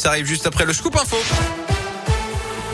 Ça arrive juste après le scoop info.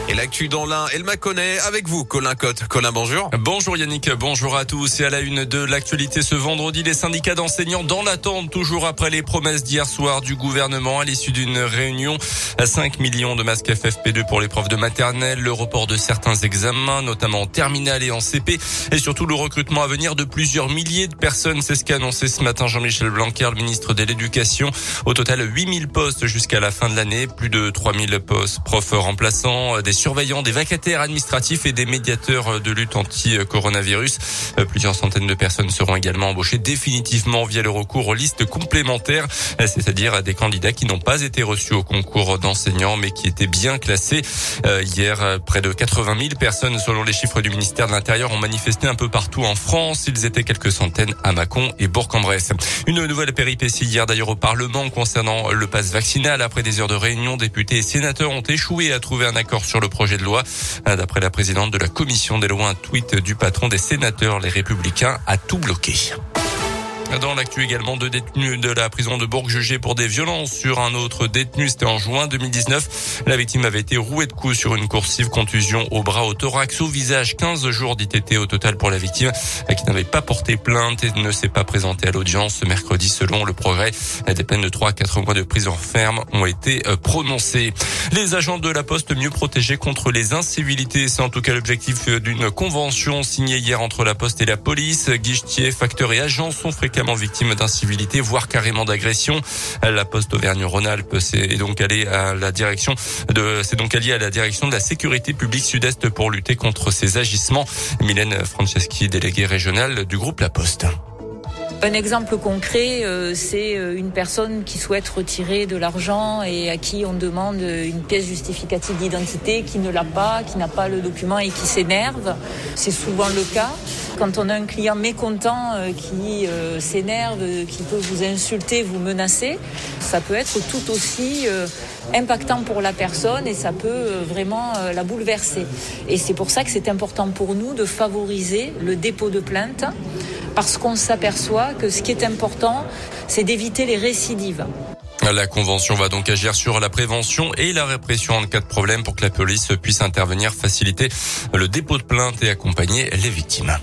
Et l'actu dans l'un, elle m'a connaît avec vous, Colin Cotte. Colin, bonjour. Bonjour Yannick, bonjour à tous. Et à la une de l'actualité ce vendredi, les syndicats d'enseignants dans l'attente, toujours après les promesses d'hier soir du gouvernement à l'issue d'une réunion à 5 millions de masques FFP2 pour les profs de maternelle, le report de certains examens, notamment en terminale et en CP, et surtout le recrutement à venir de plusieurs milliers de personnes. C'est ce qu'a annoncé ce matin Jean-Michel Blanquer, le ministre de l'Éducation. Au total, 8000 postes jusqu'à la fin de l'année, plus de 3000 postes profs remplaçants, surveillants, des vacataires administratifs et des médiateurs de lutte anti-coronavirus. Euh, plusieurs centaines de personnes seront également embauchées définitivement via le recours aux listes complémentaires, euh, c'est-à-dire à des candidats qui n'ont pas été reçus au concours d'enseignants mais qui étaient bien classés. Euh, hier, près de 80 000 personnes, selon les chiffres du ministère de l'Intérieur, ont manifesté un peu partout en France. Ils étaient quelques centaines à Mâcon et Bourg-en-Bresse. Une nouvelle péripétie hier d'ailleurs au Parlement concernant le pass vaccinal. Après des heures de réunion, députés et sénateurs ont échoué à trouver un accord sur le projet de loi. D'après la présidente de la commission des lois, un tweet du patron des sénateurs, les républicains, a tout bloqué. Dans l'actu également, deux détenus de la prison de Bourg jugés pour des violences sur un autre détenu. C'était en juin 2019. La victime avait été rouée de coups sur une coursive contusion au bras, au thorax, au visage. 15 jours d'ITT au total pour la victime qui n'avait pas porté plainte et ne s'est pas présentée à l'audience ce mercredi selon le progrès. Des peines de 3 à 4 mois de prison ferme ont été euh, prononcées. Les agents de la Poste mieux protégés contre les incivilités. C'est en tout cas l'objectif d'une convention signée hier entre la Poste et la police. Guichetiers, facteurs et agents sont fréquemment victime d'incivilité, voire carrément d'agression. La Poste Auvergne-Rhône-Alpes c'est donc allé à la direction de, c'est donc à la direction de la sécurité publique sud-est pour lutter contre ces agissements. Mylène Franceschi, déléguée régionale du groupe La Poste. Un exemple concret, euh, c'est euh, une personne qui souhaite retirer de l'argent et à qui on demande une pièce justificative d'identité, qui ne l'a pas, qui n'a pas le document et qui s'énerve. C'est souvent le cas. Quand on a un client mécontent euh, qui s'énerve, qui peut vous insulter, vous menacer, ça peut être tout aussi impactant pour la personne et ça peut vraiment la bouleverser. Et c'est pour ça que c'est important pour nous de favoriser le dépôt de plainte parce qu'on s'aperçoit que ce qui est important, c'est d'éviter les récidives. La convention va donc agir sur la prévention et la répression en cas de problème pour que la police puisse intervenir, faciliter le dépôt de plainte et accompagner les victimes.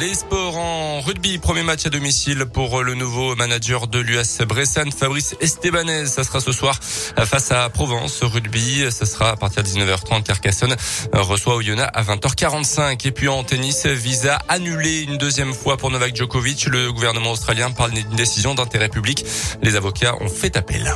Les sports en rugby, premier match à domicile pour le nouveau manager de l'US Bressan, Fabrice Estebanez. Ça sera ce soir face à Provence Rugby. Ça sera à partir de 19h30. Carcassonne reçoit Oyonnax à 20h45. Et puis en tennis, visa annulé une deuxième fois pour Novak Djokovic. Le gouvernement australien parle d'une décision d'intérêt public. Les avocats ont fait appel.